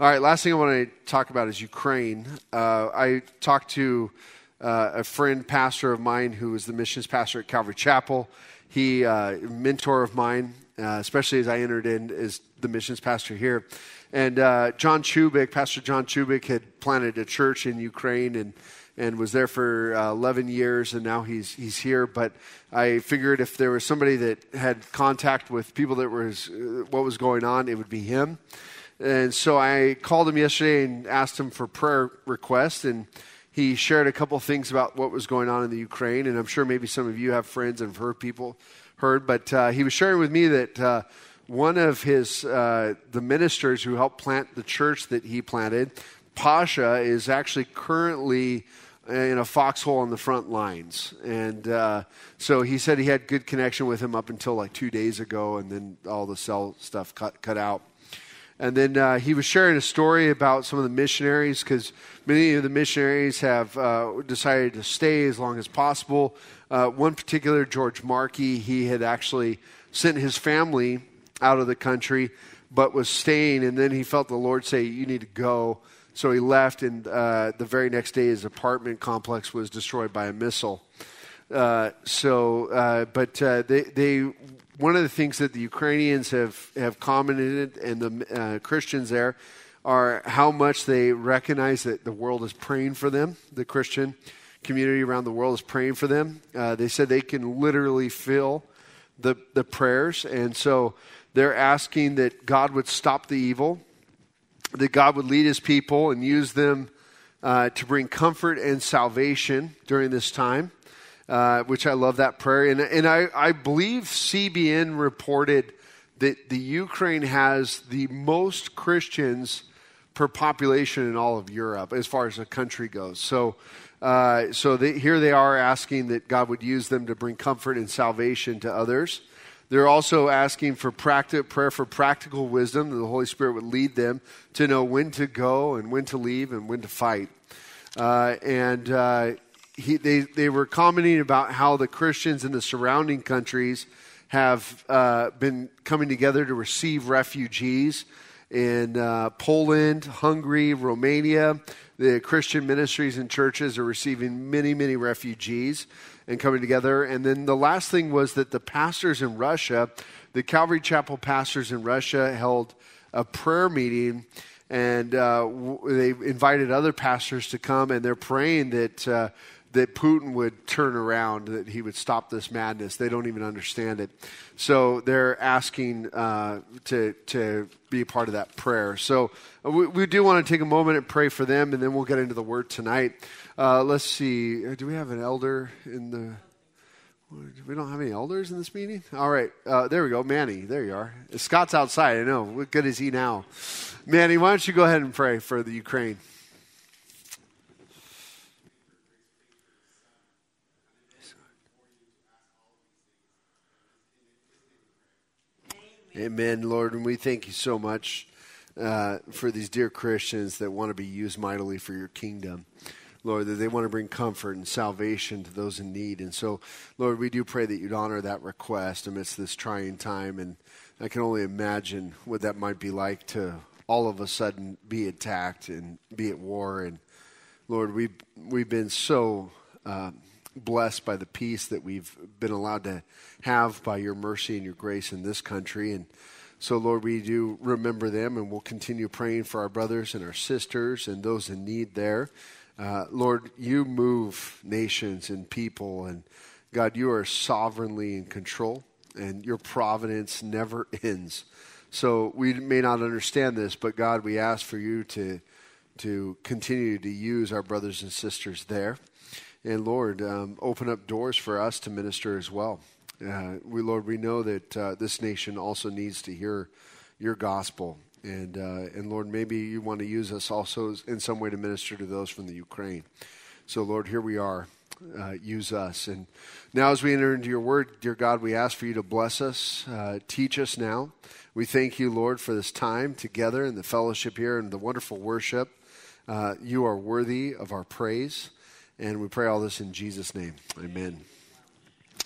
All right, last thing I want to talk about is Ukraine. Uh, I talked to uh, a friend, pastor of mine, who is the missions pastor at Calvary Chapel. He, uh, mentor of mine, uh, especially as I entered in as the missions pastor here. And uh, John Chubik, Pastor John Chubik, had planted a church in Ukraine and and was there for uh, 11 years, and now he's he's here. But I figured if there was somebody that had contact with people that was uh, what was going on, it would be him. And so I called him yesterday and asked him for prayer requests, and he shared a couple things about what was going on in the Ukraine. And I'm sure maybe some of you have friends and have heard people heard, but uh, he was sharing with me that uh, one of his uh, the ministers who helped plant the church that he planted, Pasha, is actually currently in a foxhole on the front lines. And uh, so he said he had good connection with him up until like two days ago, and then all the cell stuff cut, cut out. And then uh, he was sharing a story about some of the missionaries because many of the missionaries have uh, decided to stay as long as possible. Uh, one particular, George Markey, he had actually sent his family out of the country but was staying, and then he felt the Lord say, You need to go. So he left, and uh, the very next day, his apartment complex was destroyed by a missile. Uh, so, uh, but uh, they, they, one of the things that the Ukrainians have, have commented, and the uh, Christians there, are how much they recognize that the world is praying for them. The Christian community around the world is praying for them. Uh, they said they can literally feel the, the prayers. And so they're asking that God would stop the evil that God would lead his people and use them to bring comfort and salvation during this time, uh, which I love that prayer. And, and I, I believe CBN reported that the Ukraine has the most Christians per population in all of Europe as far as a country goes. So, uh, so they, here they are asking that God would use them to bring comfort and salvation to others. They're also asking for practic- prayer for practical wisdom, that the Holy Spirit would lead them to know when to go and when to leave and when to fight. Uh, and uh, he, they, they were commenting about how the Christians in the surrounding countries have uh, been coming together to receive refugees in uh, Poland, Hungary, Romania. The Christian ministries and churches are receiving many, many refugees and coming together. And then the last thing was that the pastors in Russia, the Calvary Chapel pastors in Russia, held a prayer meeting and uh, they invited other pastors to come, and they're praying that uh, that Putin would turn around, that he would stop this madness. They don't even understand it, so they're asking uh, to to be a part of that prayer. So uh, we, we, do want to take a moment and pray for them, and then we'll get into the Word tonight. Uh, let's see. Uh, do we have an elder in the? We don't have any elders in this meeting. All right, uh, there we go. Manny, there you are. Scott's outside. I know. What good is he now? Manny, why don't you go ahead and pray for the Ukraine? Amen, Lord, and we thank you so much uh, for these dear Christians that want to be used mightily for your kingdom. Lord, that they want to bring comfort and salvation to those in need. And so, Lord, we do pray that you'd honor that request amidst this trying time. And I can only imagine what that might be like to all of a sudden be attacked and be at war. And Lord, we've, we've been so uh, blessed by the peace that we've been allowed to have by your mercy and your grace in this country. And so, Lord, we do remember them and we'll continue praying for our brothers and our sisters and those in need there. Uh, Lord, you move nations and people, and God, you are sovereignly in control, and your providence never ends. So we may not understand this, but God, we ask for you to to continue to use our brothers and sisters there, and Lord, um, open up doors for us to minister as well. Uh, we, Lord, we know that uh, this nation also needs to hear your gospel and, uh, and Lord, maybe you want to use us also in some way to minister to those from the Ukraine. So, Lord, here we are. Uh, use us. And now, as we enter into your word, dear God, we ask for you to bless us, uh, teach us now. We thank you, Lord, for this time together and the fellowship here and the wonderful worship. Uh, you are worthy of our praise. And we pray all this in Jesus' name. Amen.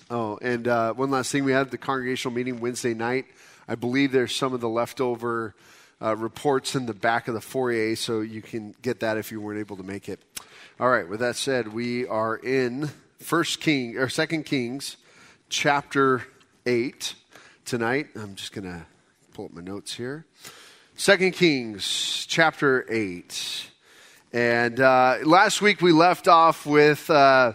Oh, and uh, one last thing we had the congregational meeting Wednesday night. I believe there's some of the leftover uh, reports in the back of the foyer, so you can get that if you weren't able to make it. All right. With that said, we are in First King or Second Kings, chapter eight tonight. I'm just going to pull up my notes here. Second Kings, chapter eight. And uh, last week we left off with uh,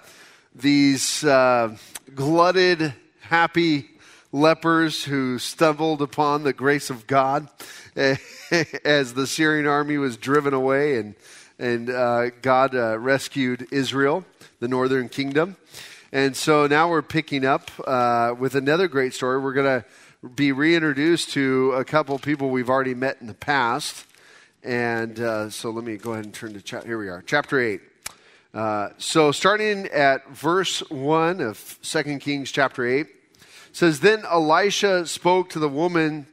these uh, glutted, happy lepers who stumbled upon the grace of God as the Syrian army was driven away and, and uh, God uh, rescued Israel, the northern kingdom. And so now we're picking up uh, with another great story. We're going to be reintroduced to a couple people we've already met in the past. And uh, so let me go ahead and turn to chapter. Here we are, chapter 8. Uh, so starting at verse 1 of 2 Kings chapter 8, says, Then Elisha spoke to the woman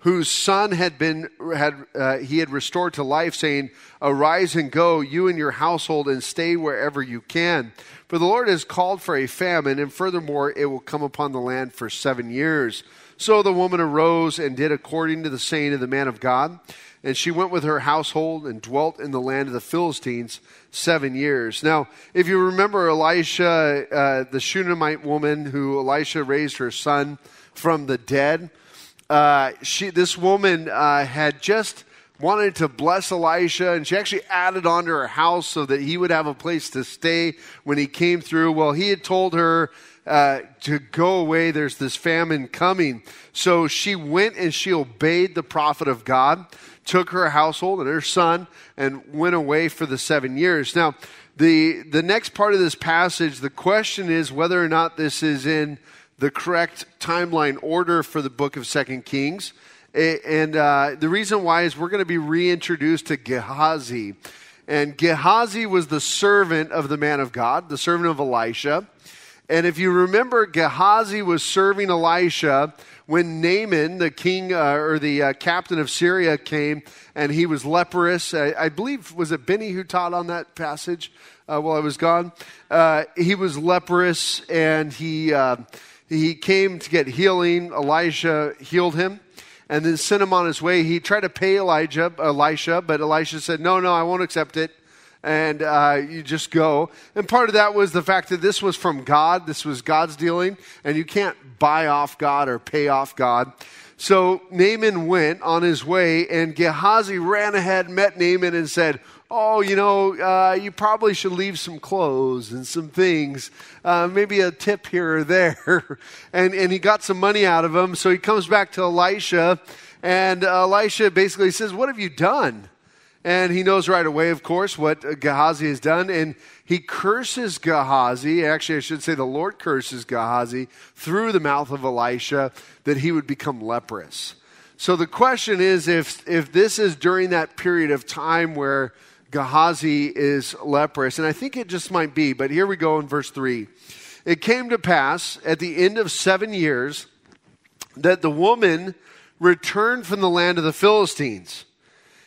whose son had been had uh, he had restored to life saying arise and go you and your household and stay wherever you can for the lord has called for a famine and furthermore it will come upon the land for 7 years so the woman arose and did according to the saying of the man of god and she went with her household and dwelt in the land of the Philistines seven years. Now, if you remember Elisha, uh, the Shunammite woman who Elisha raised her son from the dead, uh, she, this woman uh, had just wanted to bless Elisha, and she actually added on to her house so that he would have a place to stay when he came through. Well, he had told her uh, to go away. There's this famine coming. So she went and she obeyed the prophet of God took her household and her son and went away for the seven years. Now, the, the next part of this passage, the question is whether or not this is in the correct timeline order for the book of Second Kings. And uh, the reason why is we're going to be reintroduced to Gehazi. And Gehazi was the servant of the man of God, the servant of Elisha. And if you remember, Gehazi was serving Elisha when Naaman, the king uh, or the uh, captain of Syria, came and he was leprous. I, I, believe, was it Benny who taught on that passage uh, while I was gone? Uh, he was leprous and he, uh, he came to get healing. Elisha healed him and then sent him on his way. He tried to pay Elijah, Elisha, but Elisha said, No, no, I won't accept it and uh, you just go. And part of that was the fact that this was from God, this was God's dealing, and you can't buy off God or pay off God. So Naaman went on his way, and Gehazi ran ahead, met Naaman, and said, Oh, you know, uh, you probably should leave some clothes and some things, uh, maybe a tip here or there. and, and he got some money out of him. So he comes back to Elisha, and Elisha basically says, What have you done? And he knows right away, of course, what Gehazi has done. And he curses Gehazi. Actually, I should say the Lord curses Gehazi through the mouth of Elisha that he would become leprous. So the question is if, if this is during that period of time where Gehazi is leprous, and I think it just might be, but here we go in verse 3. It came to pass at the end of seven years that the woman returned from the land of the Philistines.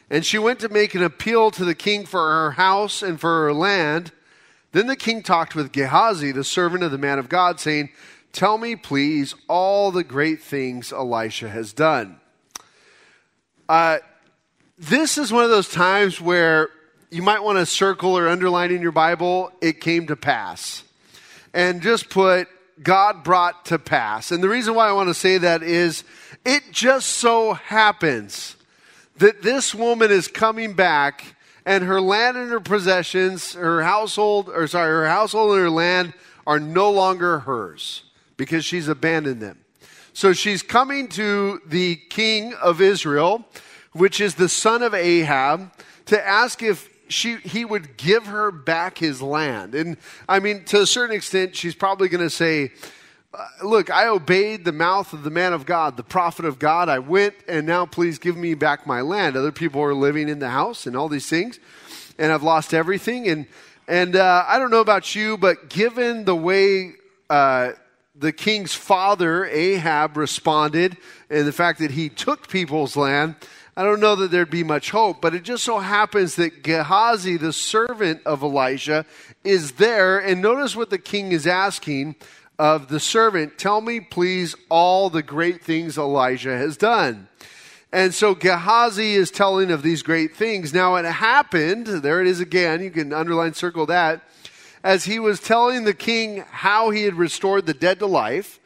And she went to make an appeal to the king for her house and for her land. Then the king talked with Gehazi, the servant of the man of God, saying, Tell me, please, all the great things Elisha has done. Uh, this is one of those times where you might want to circle or underline in your Bible, it came to pass. And just put, God brought to pass. And the reason why I want to say that is, it just so happens that this woman is coming back and her land and her possessions, her household, or sorry, her household and her land are no longer hers because she's abandoned them. So she's coming to the king of Israel, which is the son of Ahab, to ask if she, he would give her back his land. And I mean, to a certain extent, she's probably going to say, look, I obeyed the mouth of the man of God, the prophet of God. I went, and now please give me back my land. Other people are living in the house and all these things, and I've lost everything. And and uh, I don't know about you, but given the way uh, the king's father Ahab responded, and the fact that he took people's land, I don't know that there'd be much hope. But it just so happens that Gehazi, the servant of Elisha, is there, and notice what the king is asking of the servant, Tell me, please, all the great things Elijah has done. And so Gehazi is telling of these great things. Now it happened, there it is again, you can underline circle that, as he was telling the king how he had restored the dead to life,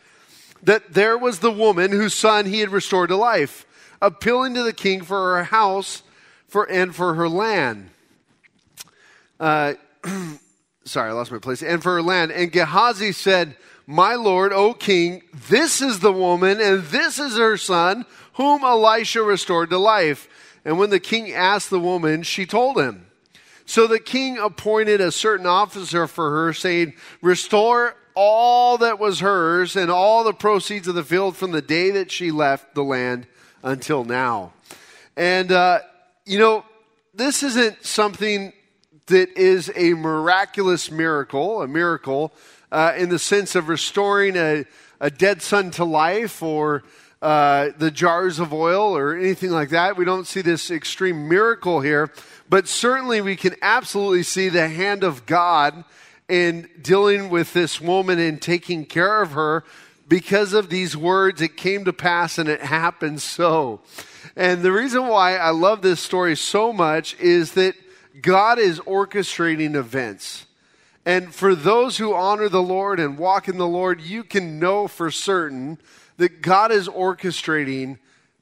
that there was the woman whose son he had restored to life, appealing to the king for her house for, and for her land. Uh, sorry, I lost my place. And for her land. And Gehazi said, My lord, O king, this is the woman, and this is her son whom Elisha restored to life. And when the king asked the woman, she told him. So the king appointed a certain officer for her, saying, Restore all that was hers and all the proceeds of the field from the day that she left the land until now. And, uh, you know, this isn't something that is a miraculous miracle, a miracle uh, in the sense of restoring a, a dead son to life or uh, the jars of oil or anything like that. We don't see this extreme miracle here, but certainly we can absolutely see the hand of God in dealing with this woman and taking care of her because of these words. It came to pass and it happened so. And the reason why I love this story so much is that God is orchestrating events. And for those who honor the Lord and walk in the Lord, you can know for certain that God is orchestrating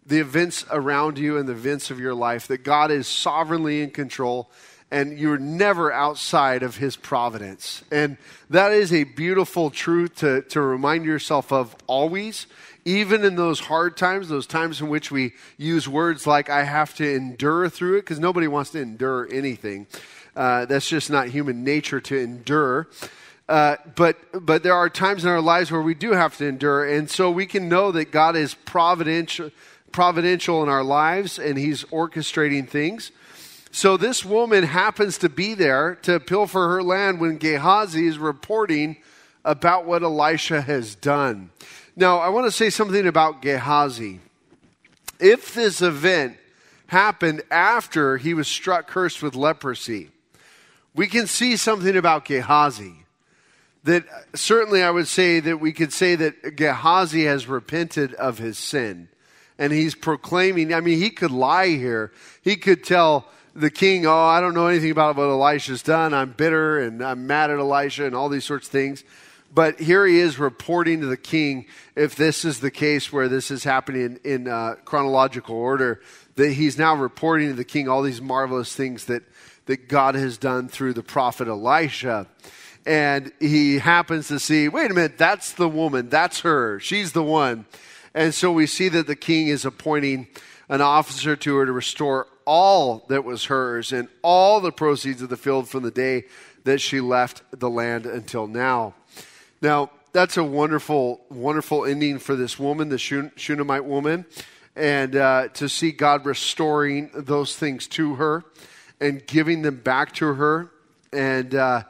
the events around you and the events of your life, that God is sovereignly in control and you're never outside of his providence. And that is a beautiful truth to, to remind yourself of always, even in those hard times, those times in which we use words like, I have to endure through it, because nobody wants to endure anything. Uh, that's just not human nature to endure. Uh, but but there are times in our lives where we do have to endure, and so we can know that God is providential providential in our lives, and He's orchestrating things. So this woman happens to be there to for her land when Gehazi is reporting about what Elisha has done. Now, I want to say something about Gehazi. If this event happened after he was struck cursed with leprosy, we can see something about Gehazi that certainly I would say that we could say that Gehazi has repented of his sin. And he's proclaiming, I mean, he could lie here. He could tell the king, Oh, I don't know anything about what Elisha's done. I'm bitter and I'm mad at Elisha and all these sorts of things. But here he is reporting to the king, if this is the case where this is happening in, in uh, chronological order, that he's now reporting to the king all these marvelous things that, that God has done through the prophet Elisha and he happens to see, wait a minute, that's the woman, that's her, she's the one. And so we see that the king is appointing an officer to her to restore all that was hers and all the proceeds of the field from the day that she left the land until now. Now, that's a wonderful, wonderful ending for this woman, the Shunammite woman, and uh, to see God restoring those things to her and giving them back to her. And uh,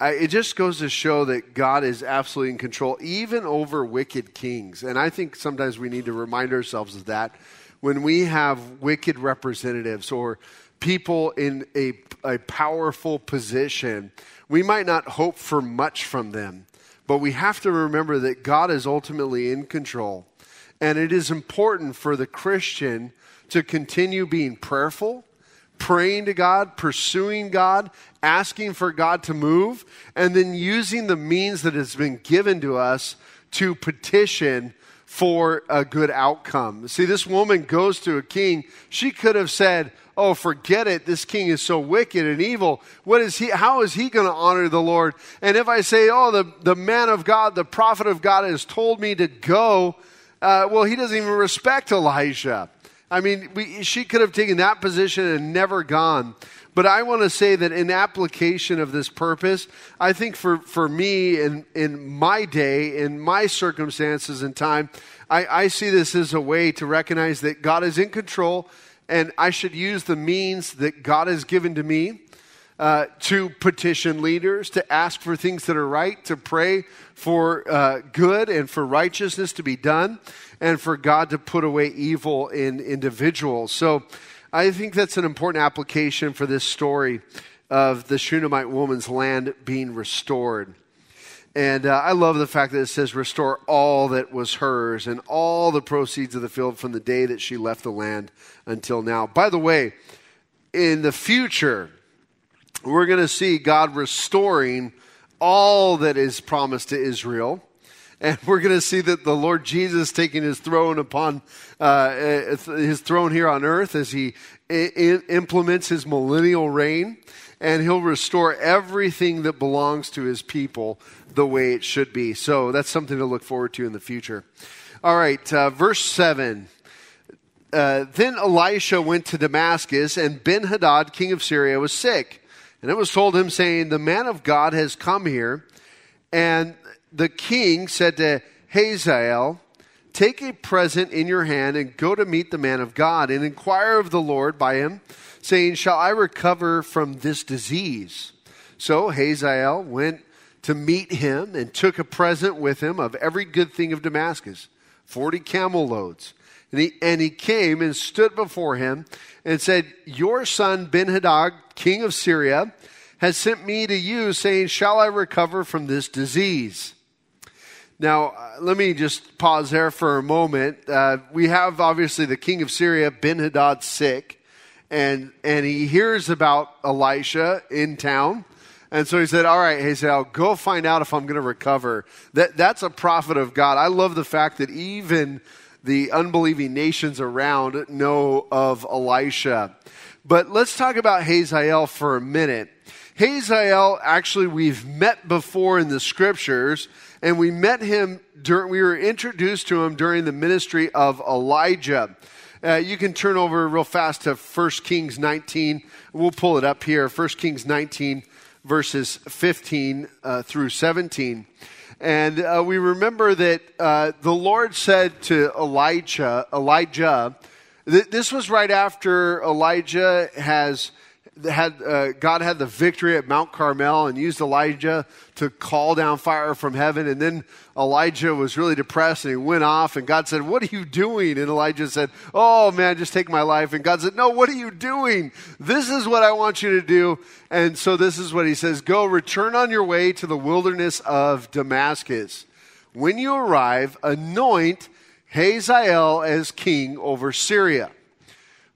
I, it just goes to show that God is absolutely in control, even over wicked kings. And I think sometimes we need to remind ourselves of that when we have wicked representatives or people in a, a powerful position. We might not hope for much from them, but we have to remember that God is ultimately in control. And it is important for the Christian to continue being prayerful praying to God, pursuing God, asking for God to move, and then using the means that has been given to us to petition for a good outcome. See, this woman goes to a king. She could have said, Oh, forget it. This king is so wicked and evil. What is he? How is he going to honor the Lord? And if I say, Oh, the, the man of God, the prophet of God has told me to go, uh, well, he doesn't even respect Elijah. I mean, we, she could have taken that position and never gone. But I want to say that in application of this purpose, I think for, for me in, in my day, in my circumstances and time, I, I see this as a way to recognize that God is in control and I should use the means that God has given to me uh, to petition leaders, to ask for things that are right, to pray for uh, good and for righteousness to be done and for God to put away evil in individuals. So I think that's an important application for this story of the Shunammite woman's land being restored. And uh, I love the fact that it says, restore all that was hers and all the proceeds of the field from the day that she left the land until now. By the way, in the future, we're going to see God restoring all that is promised to Israel. And we're going to see that the Lord Jesus taking his throne upon uh, his throne here on earth as he I- implements his millennial reign and he'll restore everything that belongs to his people the way it should be. So that's something to look forward to in the future. All right, uh, verse 7. Uh, then Elisha went to Damascus, and Ben Hadad, king of Syria, was sick. And it was told him, saying, The man of God has come here. And the king said to Hazael, Take a present in your hand and go to meet the man of God and inquire of the Lord by him saying, Shall I recover from this disease? So Hazael went to meet him and took a present with him of every good thing of Damascus, 40 camel loads. And he, and he came and stood before him and said, Your son Ben Hadad, king of Syria, has sent me to you, saying, Shall I recover from this disease? Now, uh, let me just pause there for a moment. Uh, we have obviously the king of Syria, Ben Hadad, sick and and he hears about Elisha in town. And so he said, All right, Hazael, go find out if I'm going to recover. That, that's a prophet of God. I love the fact that even the unbelieving nations around know of Elisha. But let's talk about Hazael for a minute. Hazael, actually, we've met before in the scriptures, and we met him during, we were introduced to him during the ministry of Elijah. Uh, you can turn over real fast to 1 Kings 19. We'll pull it up here. 1 Kings 19, verses 15 uh, through 17. And uh, we remember that uh, the Lord said to Elijah, Elijah, th- this was right after Elijah has had uh, God had the victory at Mount Carmel and used Elijah to call down fire from heaven. And then Elijah was really depressed and he went off. And God said, "What are you doing?" And Elijah said, "Oh man, just take my life." And God said, "No, what are you doing? This is what I want you to do." And so this is what He says: "Go, return on your way to the wilderness of Damascus. When you arrive, anoint Hazael as king over Syria."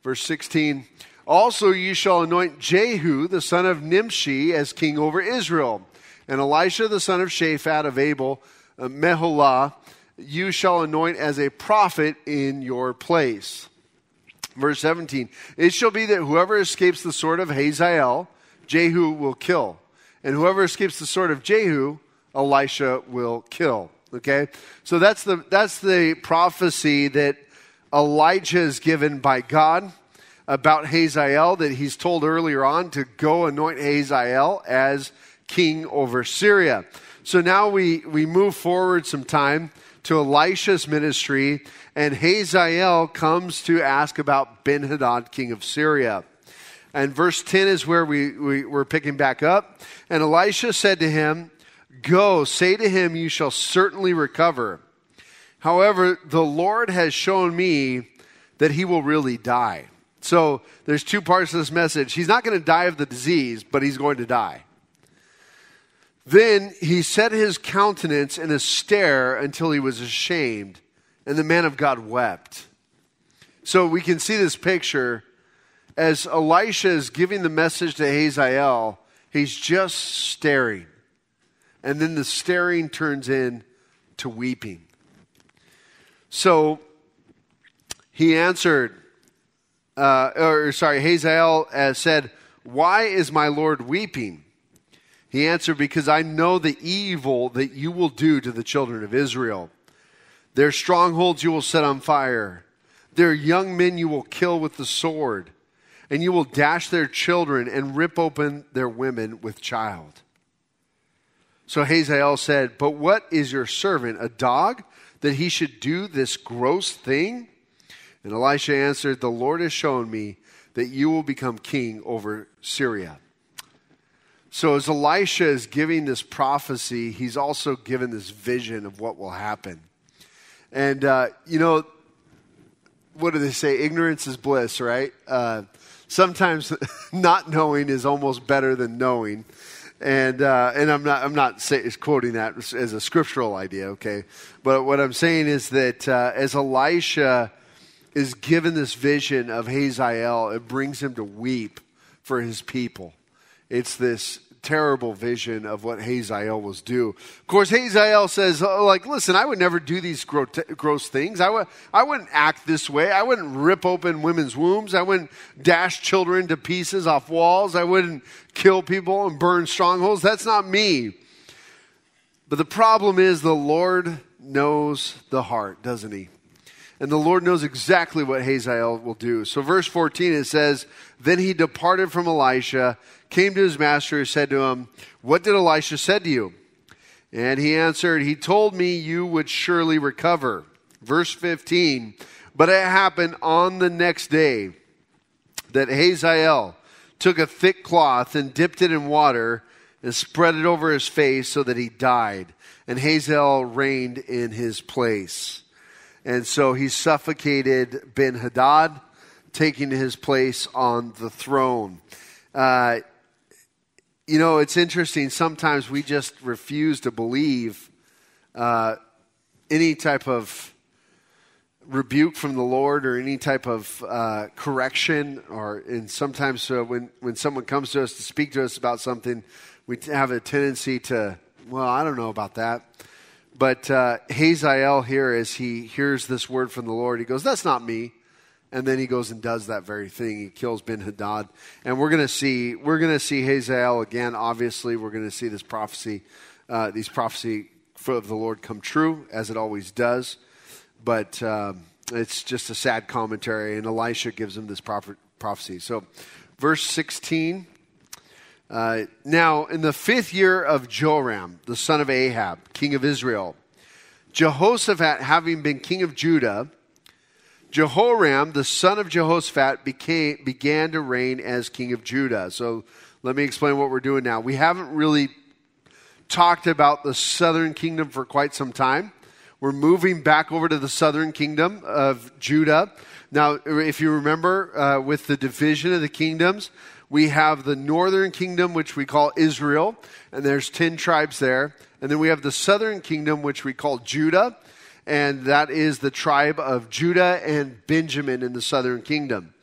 Verse sixteen. Also, you shall anoint Jehu, the son of Nimshi, as king over Israel. And Elisha, the son of Shaphat of Abel, uh, Meholah, you shall anoint as a prophet in your place. Verse 17 It shall be that whoever escapes the sword of Hazael, Jehu will kill. And whoever escapes the sword of Jehu, Elisha will kill. Okay? So that's the, that's the prophecy that Elijah is given by God about Hazael that he's told earlier on to go anoint Hazael as king over Syria. So now we, we move forward some time to Elisha's ministry, and Hazael comes to ask about Ben Hadad, king of Syria. And verse 10 is where we, we, we're picking back up. And Elisha said to him, Go, say to him, You shall certainly recover. However, the Lord has shown me that he will really die. So there's two parts of this message. He's not going to die of the disease, but he's going to die. Then he set his countenance in a stare until he was ashamed, and the man of God wept. So we can see this picture as Elisha is giving the message to Hazael, he's just staring. And then the staring turns in to weeping. So he answered, uh, or sorry, Hazael uh, said, Why is my Lord weeping? He answered, Because I know the evil that you will do to the children of Israel. Their strongholds you will set on fire, their young men you will kill with the sword, and you will dash their children and rip open their women with child. So Hazael said, But what is your servant, a dog, that he should do this gross thing? And Elisha answered, The Lord has shown me that you will become king over Syria. So, as Elisha is giving this prophecy, he's also given this vision of what will happen. And, uh, you know, what do they say? Ignorance is bliss, right? Uh, sometimes not knowing is almost better than knowing. And, uh, and I'm not, I'm not say, quoting that as a scriptural idea, okay? But what I'm saying is that uh, as Elisha is given this vision of Hazael, it brings him to weep for his people. It's this terrible vision of what Hazael was do. Of course, Hazael says, oh, like, listen, I would never do these gross things. I, would, I wouldn't act this way. I wouldn't rip open women's wombs. I wouldn't dash children to pieces off walls. I wouldn't kill people and burn strongholds. That's not me. But the problem is the Lord knows the heart, doesn't he? And the Lord knows exactly what Hazael will do. So, verse 14, it says, Then he departed from Elisha came to his master and said to him, What did Elisha say to you? And he answered, He told me you would surely recover. Verse 15, but it happened on the next day that Hazael took a thick cloth and dipped it in water and spread it over his face so that he died. And Hazael reigned in his place. And so he suffocated Ben Hadad, taking his place on the throne. Uh, you know, it's interesting. Sometimes we just refuse to believe uh, any type of rebuke from the Lord or any type of uh, correction, or and sometimes uh, when when someone comes to us to speak to us about something, we have a tendency to, well, I don't know about that. But uh, Hazael here, as he hears this word from the Lord, he goes, "That's not me." and then he goes and does that very thing. He kills Ben Hadad, and we're going to see we're going to see Hazael again. Obviously, we're going to see this prophecy, uh, these prophecy of the Lord come true as it always does. But um, it's just a sad commentary, and Elisha gives him this prophecy. So, verse sixteen. Uh, now, in the fifth year of Joram, the son of Ahab, king of Israel, Jehoshaphat, having been king of Judah, Jehoram, the son of Jehoshaphat, became, began to reign as king of Judah. So let me explain what we're doing now. We haven't really talked about the southern kingdom for quite some time. We're moving back over to the southern kingdom of Judah. Now, if you remember, uh, with the division of the kingdoms, we have the northern kingdom, which we call Israel, and there's 10 tribes there. And then we have the southern kingdom, which we call Judah, and that is the tribe of Judah and Benjamin in the southern kingdom.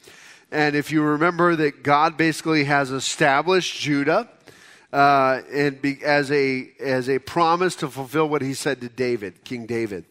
And if you remember that God basically has established Judah uh, and be, as a as a promise to fulfill what He said to David, King David.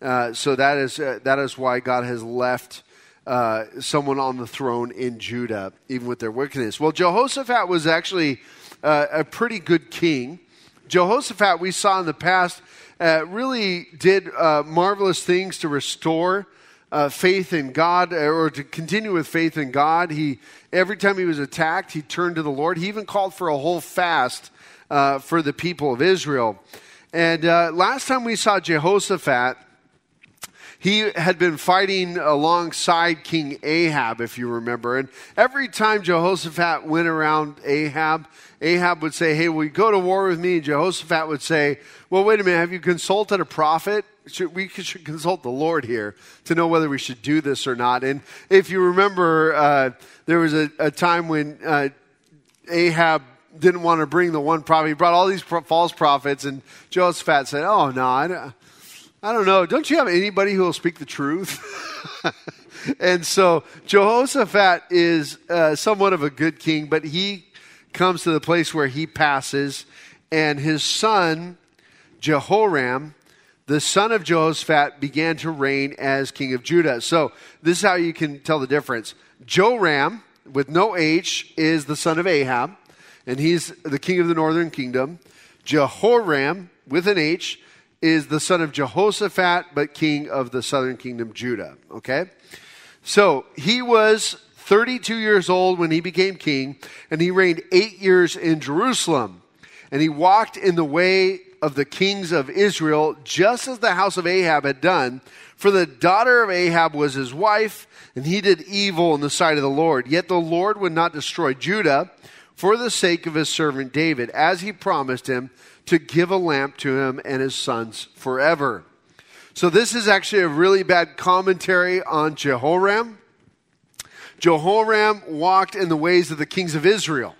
Uh, so that is uh, that is why God has left. Uh, someone on the throne in Judah, even with their wickedness. Well, Jehoshaphat was actually uh, a pretty good king. Jehoshaphat, we saw in the past, uh, really did uh, marvelous things to restore uh, faith in God or to continue with faith in God. He every time he was attacked, he turned to the Lord. He even called for a whole fast for the people of Israel. And last time we saw Jehoshaphat, he had been fighting alongside King Ahab, if you remember. And every time Jehoshaphat went around Ahab, Ahab would say, Hey, will you go to war with me? And Jehoshaphat would say, Well, wait a minute, have you consulted a prophet? Should, we should consult the Lord here to know whether we should do this or not. And if you remember, uh, there was a, a time when uh, Ahab didn't want to bring the one prophet. He brought all these pro- false prophets, and Jehoshaphat said, Oh, no, I don't, I don't know. Don't you have anybody who will speak the truth? and so Jehoshaphat is uh, somewhat of a good king, but he comes to the place where he passes, and his son, Jehoram, the son of Jehoshaphat, began to reign as king of Judah. So this is how you can tell the difference. Joram, with no H, is the son of Ahab, and he's the king of the northern kingdom. Jehoram, with an H, is the son of Jehoshaphat, but king of the southern kingdom, Judah. Okay? So he was 32 years old when he became king, and he reigned eight years in Jerusalem. And he walked in the way of the kings of Israel, just as the house of Ahab had done. For the daughter of Ahab was his wife, and he did evil in the sight of the Lord. Yet the Lord would not destroy Judah for the sake of his servant David, as he promised him to give a lamp to him and his sons forever. So, this is actually a really bad commentary on Jehoram. Jehoram walked in the ways of the kings of Israel.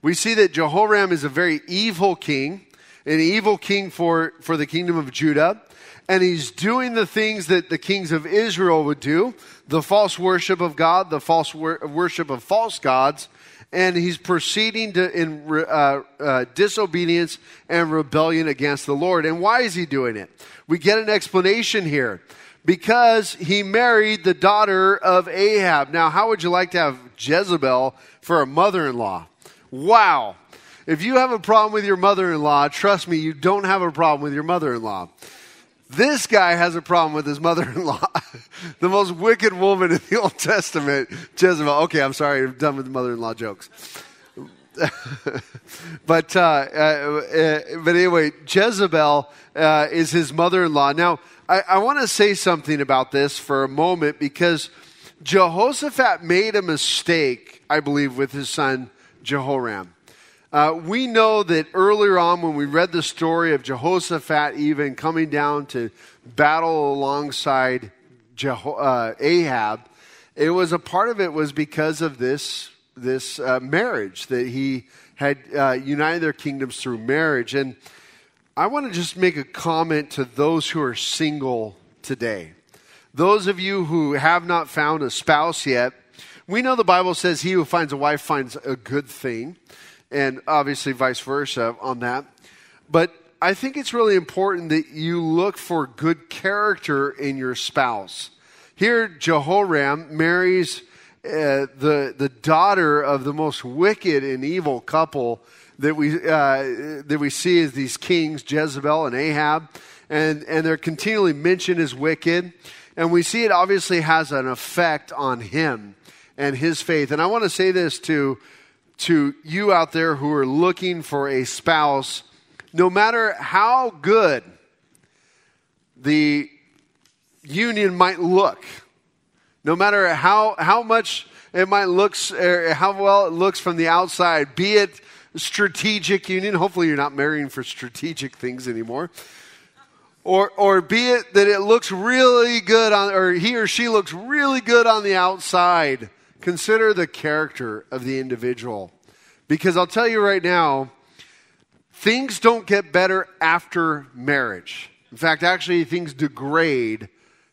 we see that Jehoram is a very evil king, an evil king for, for the kingdom of Judah. And he's doing the things that the kings of Israel would do the false worship of God, the false wor- worship of false gods. And he's proceeding to, in uh, uh, disobedience and rebellion against the Lord. And why is he doing it? We get an explanation here because he married the daughter of Ahab. Now, how would you like to have Jezebel for a mother in law? Wow. If you have a problem with your mother in law, trust me, you don't have a problem with your mother in law. This guy has a problem with his mother in law, the most wicked woman in the Old Testament, Jezebel. Okay, I'm sorry, I'm done with the mother in law jokes. but uh, uh, but anyway, Jezebel uh, is his mother-in-law. Now, I, I want to say something about this for a moment because Jehoshaphat made a mistake, I believe, with his son Jehoram. Uh, we know that earlier on, when we read the story of Jehoshaphat even coming down to battle alongside Jeho- uh, Ahab, it was a part of it was because of this this uh, marriage that he had uh, united their kingdoms through marriage. And I want to just make a comment to those who are single today. Those of you who have not found a spouse yet, we know the Bible says he who finds a wife finds a good thing, and obviously vice versa on that. But I think it's really important that you look for good character in your spouse. Here, Jehoram marries uh, the, the daughter of the most wicked and evil couple that we, uh, that we see as these kings, Jezebel and Ahab, and, and they're continually mentioned as wicked. And we see it obviously has an effect on him and his faith. And I want to say this to, to you out there who are looking for a spouse, no matter how good the union might look, no matter how, how much it might look, er, how well it looks from the outside, be it strategic union. Hopefully, you're not marrying for strategic things anymore. Or, or be it that it looks really good on, or he or she looks really good on the outside. Consider the character of the individual. Because I'll tell you right now, things don't get better after marriage. In fact, actually, things degrade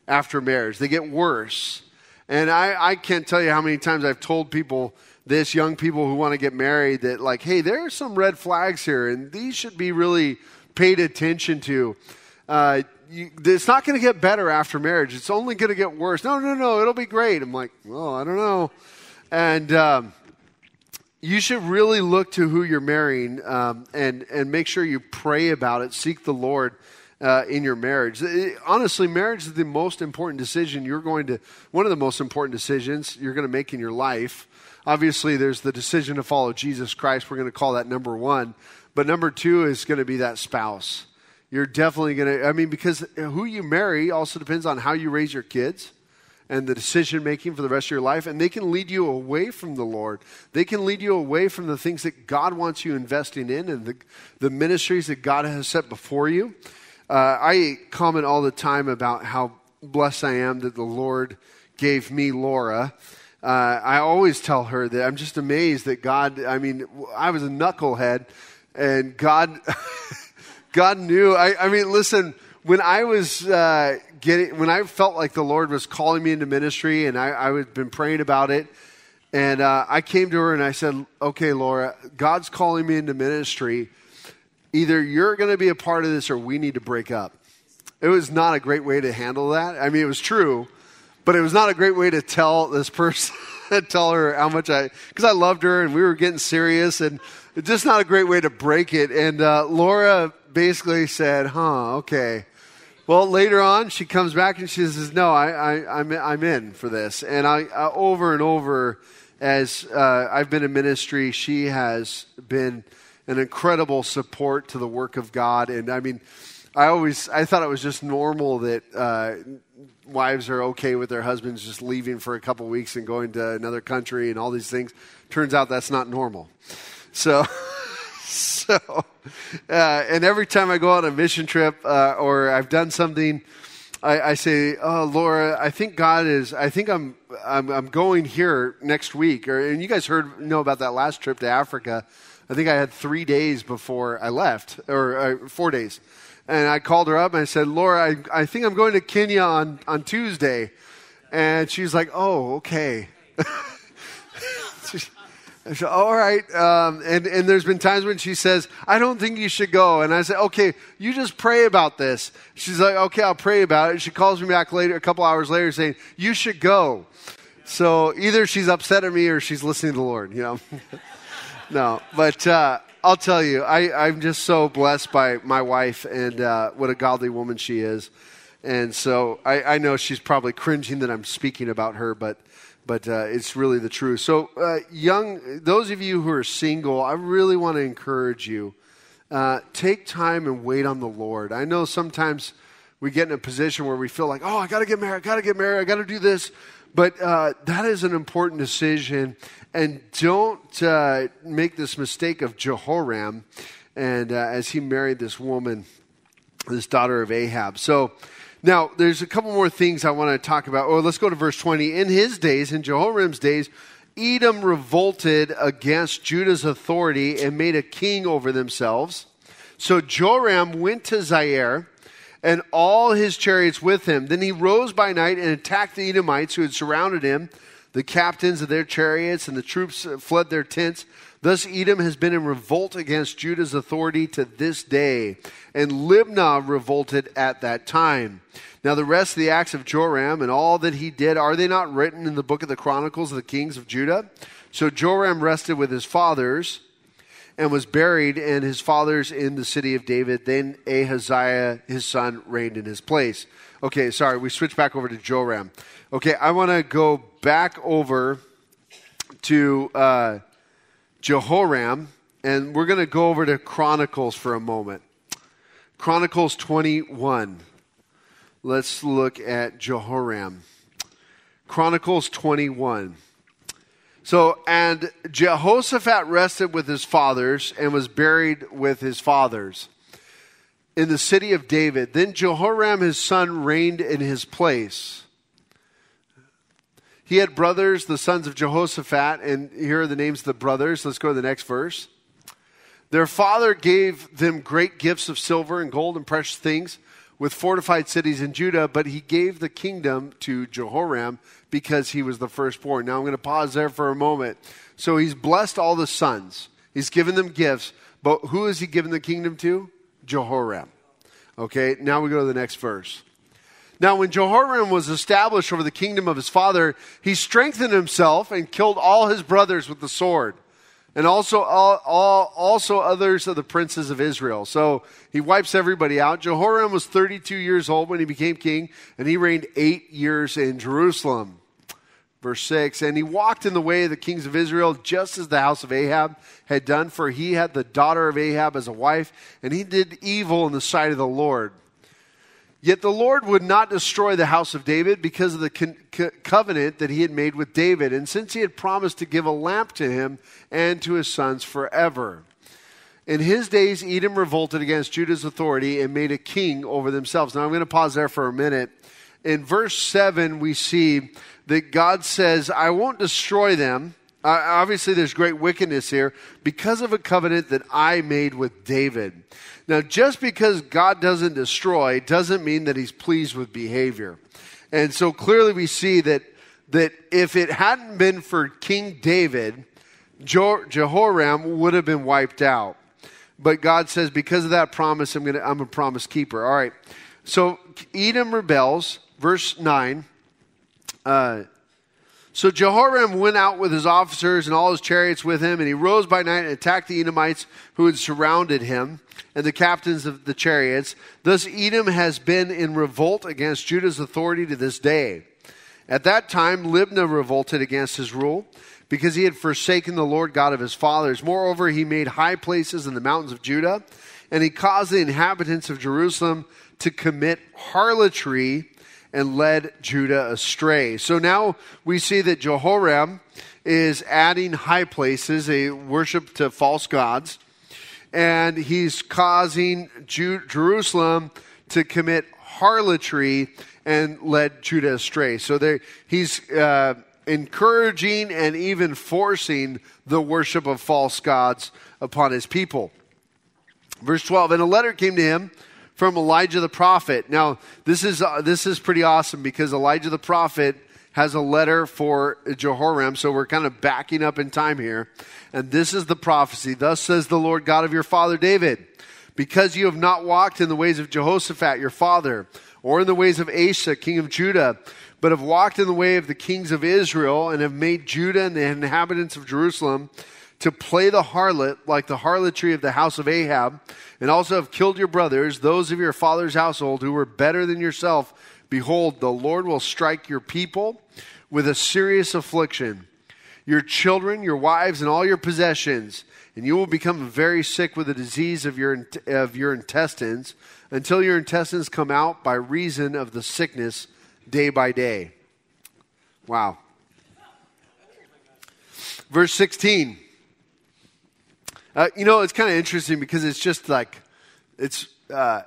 after marriage, they get worse. And I, I can't tell you how many times I've told people this, young people who want to get married, that, like, hey, there are some red flags here, and these should be really paid attention to. Uh, you, it's not going to get better after marriage. It's only going to get worse. No, no, no, it'll be great. I'm like, well, I don't know. And um, you should really look to who you're marrying um, and, and make sure you pray about it, seek the Lord uh, in your marriage. It, honestly, marriage is the most important decision you're going to, one of the most important decisions you're going to make in your life. Obviously, there's the decision to follow Jesus Christ. We're going to call that number one. But number two is going to be that spouse. You're definitely going to, I mean, because who you marry also depends on how you raise your kids and the decision making for the rest of your life. And they can lead you away from the Lord. They can lead you away from the things that God wants you investing in and the, the ministries that God has set before you. Uh, I comment all the time about how blessed I am that the Lord gave me Laura. Uh, I always tell her that I'm just amazed that God, I mean, I was a knucklehead and God, God knew. I, I, mean, listen, when I was uh, getting, when I felt like the Lord was calling me into ministry and I, I had been praying about it, and uh, I came to her and I said, okay, Laura, God's calling me into ministry either you're going to be a part of this or we need to break up. It was not a great way to handle that. I mean, it was true, but it was not a great way to tell this person, tell her how much I, because I loved her and we were getting serious and just not a great way to break it. And uh, Laura basically said, huh, okay. Well, later on, she comes back and she says, no, I, I'm in for this. And I, uh, over and over, as uh, I've been in ministry, she has been an incredible support to the work of God. And I mean, I always I thought it was just normal that uh, wives are okay with their husbands just leaving for a couple weeks and going to another country and all these things. Turns out that's not normal. So. so, uh, and every time I go on a mission trip uh, or I've done something I, I, say, oh, Laura, I think God is, I think I'm, I'm, I'm going here next week. Or, and you guys heard, know about that last trip to Africa. I think I had three days before I left, or uh, four days. And I called her up and I said, Laura, I, I think I'm going to Kenya on, on Tuesday. And she's like, oh, okay. I said, all right. Um, and, and there's been times when she says, I don't think you should go. And I said, okay, you just pray about this. She's like, okay, I'll pray about it. She calls me back later, a couple hours later saying, you should go. So either she's upset at me or she's listening to the Lord, you know. no, but uh, I'll tell you, I, I'm just so blessed by my wife and uh, what a godly woman she is. And so I, I know she's probably cringing that I'm speaking about her, but but uh, it's really the truth. So, uh, young, those of you who are single, I really want to encourage you. Uh, take time and wait on the Lord. I know sometimes we get in a position where we feel like, oh, I got to get married, I got to get married, I got to do this. But uh, that is an important decision. And don't uh, make this mistake of Jehoram and uh, as he married this woman, this daughter of Ahab. So, now, there's a couple more things I want to talk about. Oh, let's go to verse 20. In his days, in Jehoram's days, Edom revolted against Judah's authority and made a king over themselves. So Joram went to Zair and all his chariots with him. Then he rose by night and attacked the Edomites who had surrounded him. The captains of their chariots and the troops uh, fled their tents. Thus, Edom has been in revolt against Judah's authority to this day, and Libnah revolted at that time. Now, the rest of the acts of Joram and all that he did, are they not written in the book of the Chronicles of the kings of Judah? So Joram rested with his fathers and was buried, and his fathers in the city of David. Then Ahaziah, his son, reigned in his place. Okay, sorry, we switch back over to Joram. Okay, I want to go back over to. Uh, Jehoram, and we're going to go over to Chronicles for a moment. Chronicles 21. Let's look at Jehoram. Chronicles 21. So, and Jehoshaphat rested with his fathers and was buried with his fathers in the city of David. Then Jehoram, his son, reigned in his place. He had brothers, the sons of Jehoshaphat, and here are the names of the brothers. Let's go to the next verse. Their father gave them great gifts of silver and gold and precious things with fortified cities in Judah, but he gave the kingdom to Jehoram because he was the firstborn. Now I'm going to pause there for a moment. So he's blessed all the sons, he's given them gifts, but who has he given the kingdom to? Jehoram. Okay, now we go to the next verse. Now, when Jehoram was established over the kingdom of his father, he strengthened himself and killed all his brothers with the sword, and also all, all, also others of the princes of Israel. So he wipes everybody out. Jehoram was 32 years old when he became king, and he reigned eight years in Jerusalem. Verse 6 And he walked in the way of the kings of Israel, just as the house of Ahab had done, for he had the daughter of Ahab as a wife, and he did evil in the sight of the Lord. Yet the Lord would not destroy the house of David because of the co- co- covenant that he had made with David, and since he had promised to give a lamp to him and to his sons forever. In his days, Edom revolted against Judah's authority and made a king over themselves. Now, I'm going to pause there for a minute. In verse 7, we see that God says, I won't destroy them. Uh, obviously, there's great wickedness here because of a covenant that I made with David. Now, just because God doesn't destroy doesn't mean that he's pleased with behavior. And so clearly we see that, that if it hadn't been for King David, Jehoram would have been wiped out. But God says, because of that promise, I'm, gonna, I'm a promise keeper. All right. So Edom rebels, verse 9. Uh, so Jehoram went out with his officers and all his chariots with him, and he rose by night and attacked the Edomites who had surrounded him and the captains of the chariots. Thus Edom has been in revolt against Judah's authority to this day. At that time, Libnah revolted against his rule because he had forsaken the Lord God of his fathers. Moreover, he made high places in the mountains of Judah, and he caused the inhabitants of Jerusalem to commit harlotry and led Judah astray. So now we see that Jehoram is adding high places, a worship to false gods, and he's causing Jerusalem to commit harlotry and led Judah astray. So there, he's uh, encouraging and even forcing the worship of false gods upon his people. Verse 12, and a letter came to him from Elijah the prophet. Now, this is, uh, this is pretty awesome because Elijah the prophet has a letter for Jehoram, so we're kind of backing up in time here. And this is the prophecy. Thus says the Lord God of your father David, because you have not walked in the ways of Jehoshaphat your father, or in the ways of Asa, king of Judah, but have walked in the way of the kings of Israel, and have made Judah and the inhabitants of Jerusalem to play the harlot like the harlotry of the house of Ahab, and also have killed your brothers, those of your father's household who were better than yourself. Behold, the Lord will strike your people with a serious affliction, your children, your wives, and all your possessions, and you will become very sick with the disease of your, of your intestines until your intestines come out by reason of the sickness day by day. Wow. Verse 16. Uh, you know, it's kind of interesting because it's just like, it's, uh,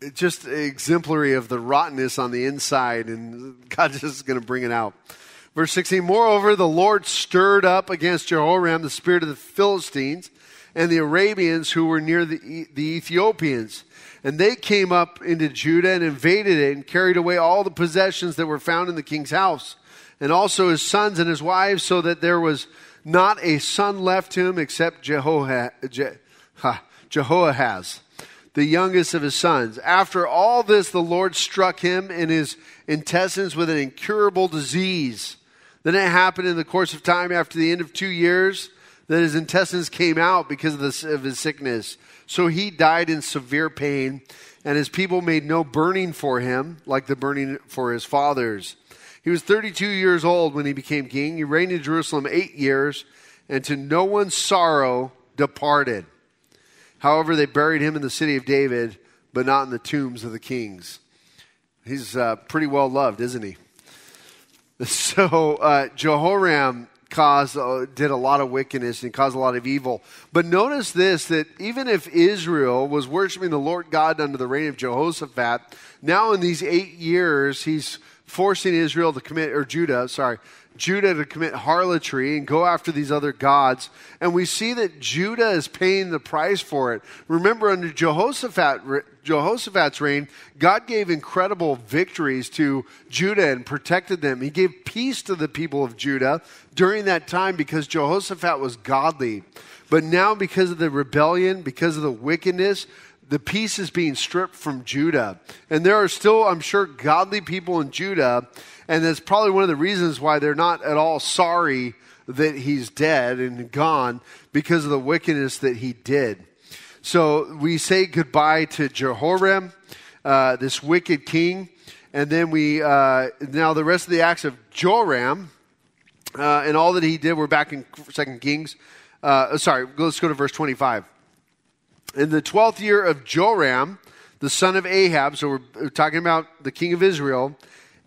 it's just exemplary of the rottenness on the inside, and God just is going to bring it out. Verse 16 Moreover, the Lord stirred up against Jehoram the spirit of the Philistines and the Arabians who were near the, the Ethiopians. And they came up into Judah and invaded it and carried away all the possessions that were found in the king's house, and also his sons and his wives, so that there was not a son left to him except Jehoah, Je, ha, Jehoahaz, the youngest of his sons. After all this, the Lord struck him in his intestines with an incurable disease. Then it happened in the course of time after the end of two years that his intestines came out because of, of his sickness. So he died in severe pain, and his people made no burning for him like the burning for his fathers. He was 32 years old when he became king. He reigned in Jerusalem eight years, and to no one's sorrow departed. However, they buried him in the city of David, but not in the tombs of the kings. He's uh, pretty well loved, isn't he? So uh, Jehoram caused uh, did a lot of wickedness and caused a lot of evil. But notice this that even if Israel was worshiping the Lord God under the reign of Jehoshaphat, now in these 8 years he's forcing Israel to commit or Judah, sorry, Judah to commit harlotry and go after these other gods. And we see that Judah is paying the price for it. Remember, under Jehoshaphat, Jehoshaphat's reign, God gave incredible victories to Judah and protected them. He gave peace to the people of Judah during that time because Jehoshaphat was godly. But now, because of the rebellion, because of the wickedness, the peace is being stripped from Judah. And there are still, I'm sure, godly people in Judah and that's probably one of the reasons why they're not at all sorry that he's dead and gone because of the wickedness that he did. So we say goodbye to Jehoram, uh, this wicked king. And then we, uh, now the rest of the acts of Joram uh, and all that he did, we're back in Second Kings. Uh, sorry, let's go to verse 25. In the 12th year of Joram, the son of Ahab, so we're talking about the king of Israel,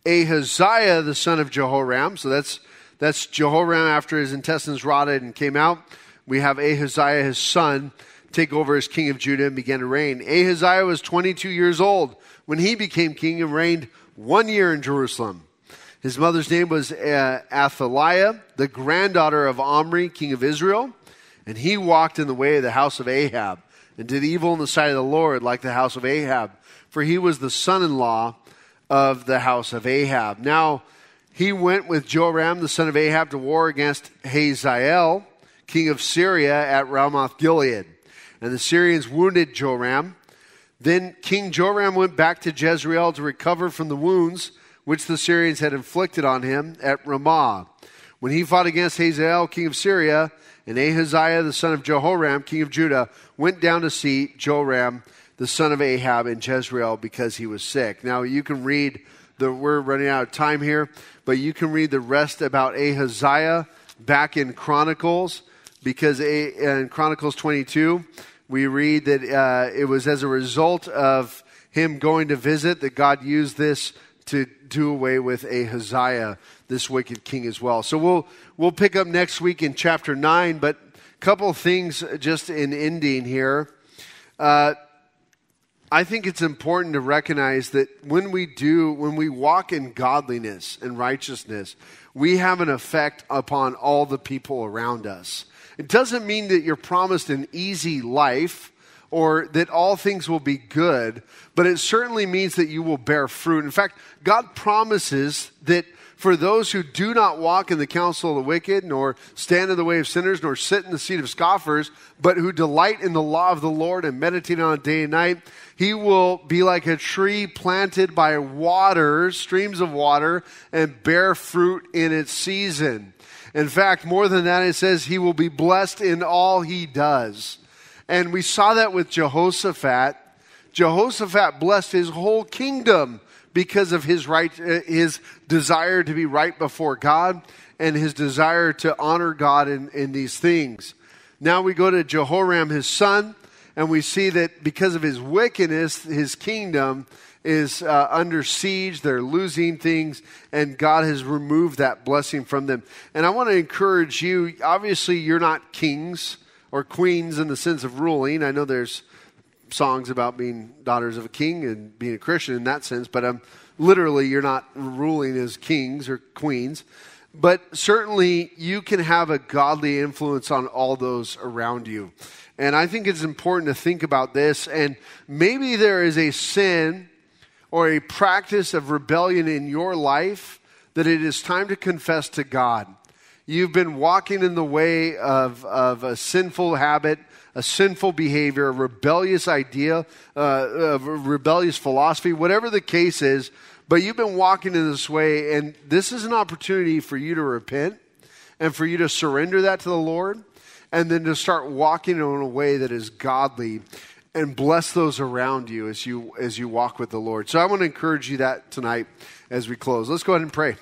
Ahaziah, the son of Jehoram. So that's, that's Jehoram after his intestines rotted and came out. We have Ahaziah, his son, take over as king of Judah and began to reign. Ahaziah was 22 years old when he became king and reigned one year in Jerusalem. His mother's name was uh, Athaliah, the granddaughter of Omri, king of Israel. And he walked in the way of the house of Ahab and did evil in the sight of the Lord like the house of Ahab, for he was the son in law of the house of Ahab. Now, he went with Joram, the son of Ahab, to war against Hazael, king of Syria, at Ramoth Gilead. And the Syrians wounded Joram. Then King Joram went back to Jezreel to recover from the wounds which the Syrians had inflicted on him at Ramah. When he fought against Hazael, king of Syria, and Ahaziah, the son of Jehoram, king of Judah, went down to see Joram the son of Ahab in Jezreel because he was sick. Now you can read the we're running out of time here, but you can read the rest about Ahaziah back in Chronicles because in Chronicles 22 we read that uh, it was as a result of him going to visit that God used this to do away with Ahaziah, this wicked king as well. So we'll we'll pick up next week in chapter nine, but a couple things just in ending here. Uh, I think it's important to recognize that when we do, when we walk in godliness and righteousness, we have an effect upon all the people around us. It doesn't mean that you're promised an easy life or that all things will be good, but it certainly means that you will bear fruit. In fact, God promises that for those who do not walk in the counsel of the wicked, nor stand in the way of sinners, nor sit in the seat of scoffers, but who delight in the law of the Lord and meditate on it day and night, he will be like a tree planted by waters, streams of water, and bear fruit in its season. In fact, more than that, it says he will be blessed in all he does. And we saw that with Jehoshaphat. Jehoshaphat blessed his whole kingdom because of his right, uh, his desire to be right before God and his desire to honor God in, in these things. Now we go to Jehoram, his son, and we see that because of his wickedness, his kingdom is uh, under siege. They're losing things, and God has removed that blessing from them. And I want to encourage you obviously, you're not kings or queens in the sense of ruling. I know there's songs about being daughters of a king and being a Christian in that sense, but um, literally you're not ruling as kings or queens. But certainly you can have a godly influence on all those around you. And I think it's important to think about this. And maybe there is a sin or a practice of rebellion in your life that it is time to confess to God. You've been walking in the way of, of a sinful habit, a sinful behavior, a rebellious idea, uh, a rebellious philosophy, whatever the case is, but you've been walking in this way, and this is an opportunity for you to repent and for you to surrender that to the Lord, and then to start walking in a way that is godly and bless those around you as you as you walk with the Lord. So I want to encourage you that tonight as we close. Let's go ahead and pray.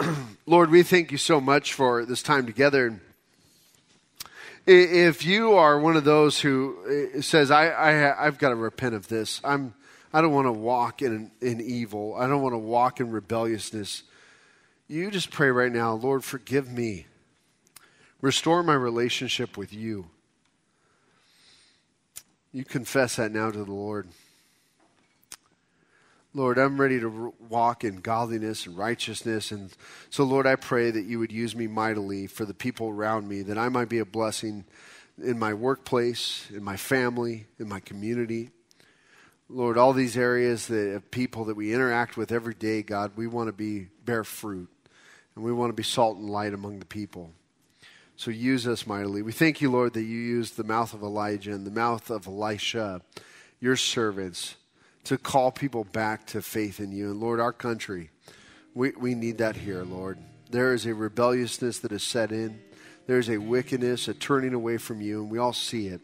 Lord, we thank you so much for this time together. If you are one of those who uh, says, I, I, have got to repent of this, I'm, I don't want to walk in, in evil, I don't want to walk in rebelliousness, you just pray right now, Lord, forgive me. Restore my relationship with you. You confess that now to the Lord. Lord, I'm ready to walk in godliness and righteousness. And so, Lord, I pray that you would use me mightily for the people around me, that I might be a blessing in my workplace, in my family, in my community. Lord, all these areas that of people that we interact with every day, God, we want to be bear fruit. And we want to be salt and light among the people. So use us mightily. We thank you, Lord, that you used the mouth of Elijah and the mouth of Elisha, your servants to call people back to faith in you. And Lord, our country, we, we need that here, Lord. There is a rebelliousness that is set in, there's a wickedness, a turning away from you, and we all see it.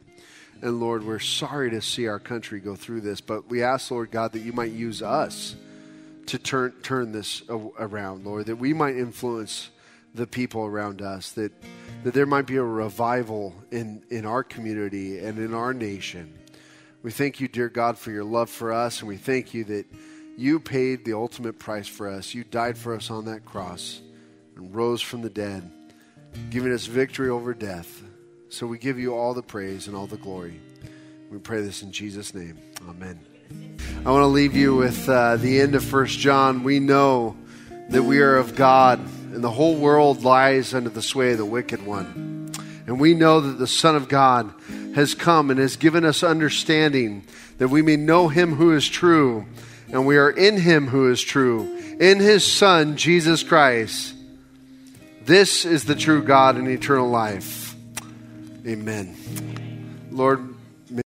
And Lord, we're sorry to see our country go through this, but we ask, Lord God, that you might use us to turn, turn this around, Lord, that we might influence the people around us, that, that there might be a revival in, in our community and in our nation. We thank you, dear God, for your love for us, and we thank you that you paid the ultimate price for us. You died for us on that cross and rose from the dead, giving us victory over death. So we give you all the praise and all the glory. We pray this in Jesus' name. Amen. I want to leave you with uh, the end of First John. We know that we are of God, and the whole world lies under the sway of the wicked one. And we know that the Son of God has come and has given us understanding that we may know him who is true, and we are in him who is true, in his Son, Jesus Christ. This is the true God and eternal life. Amen. Lord,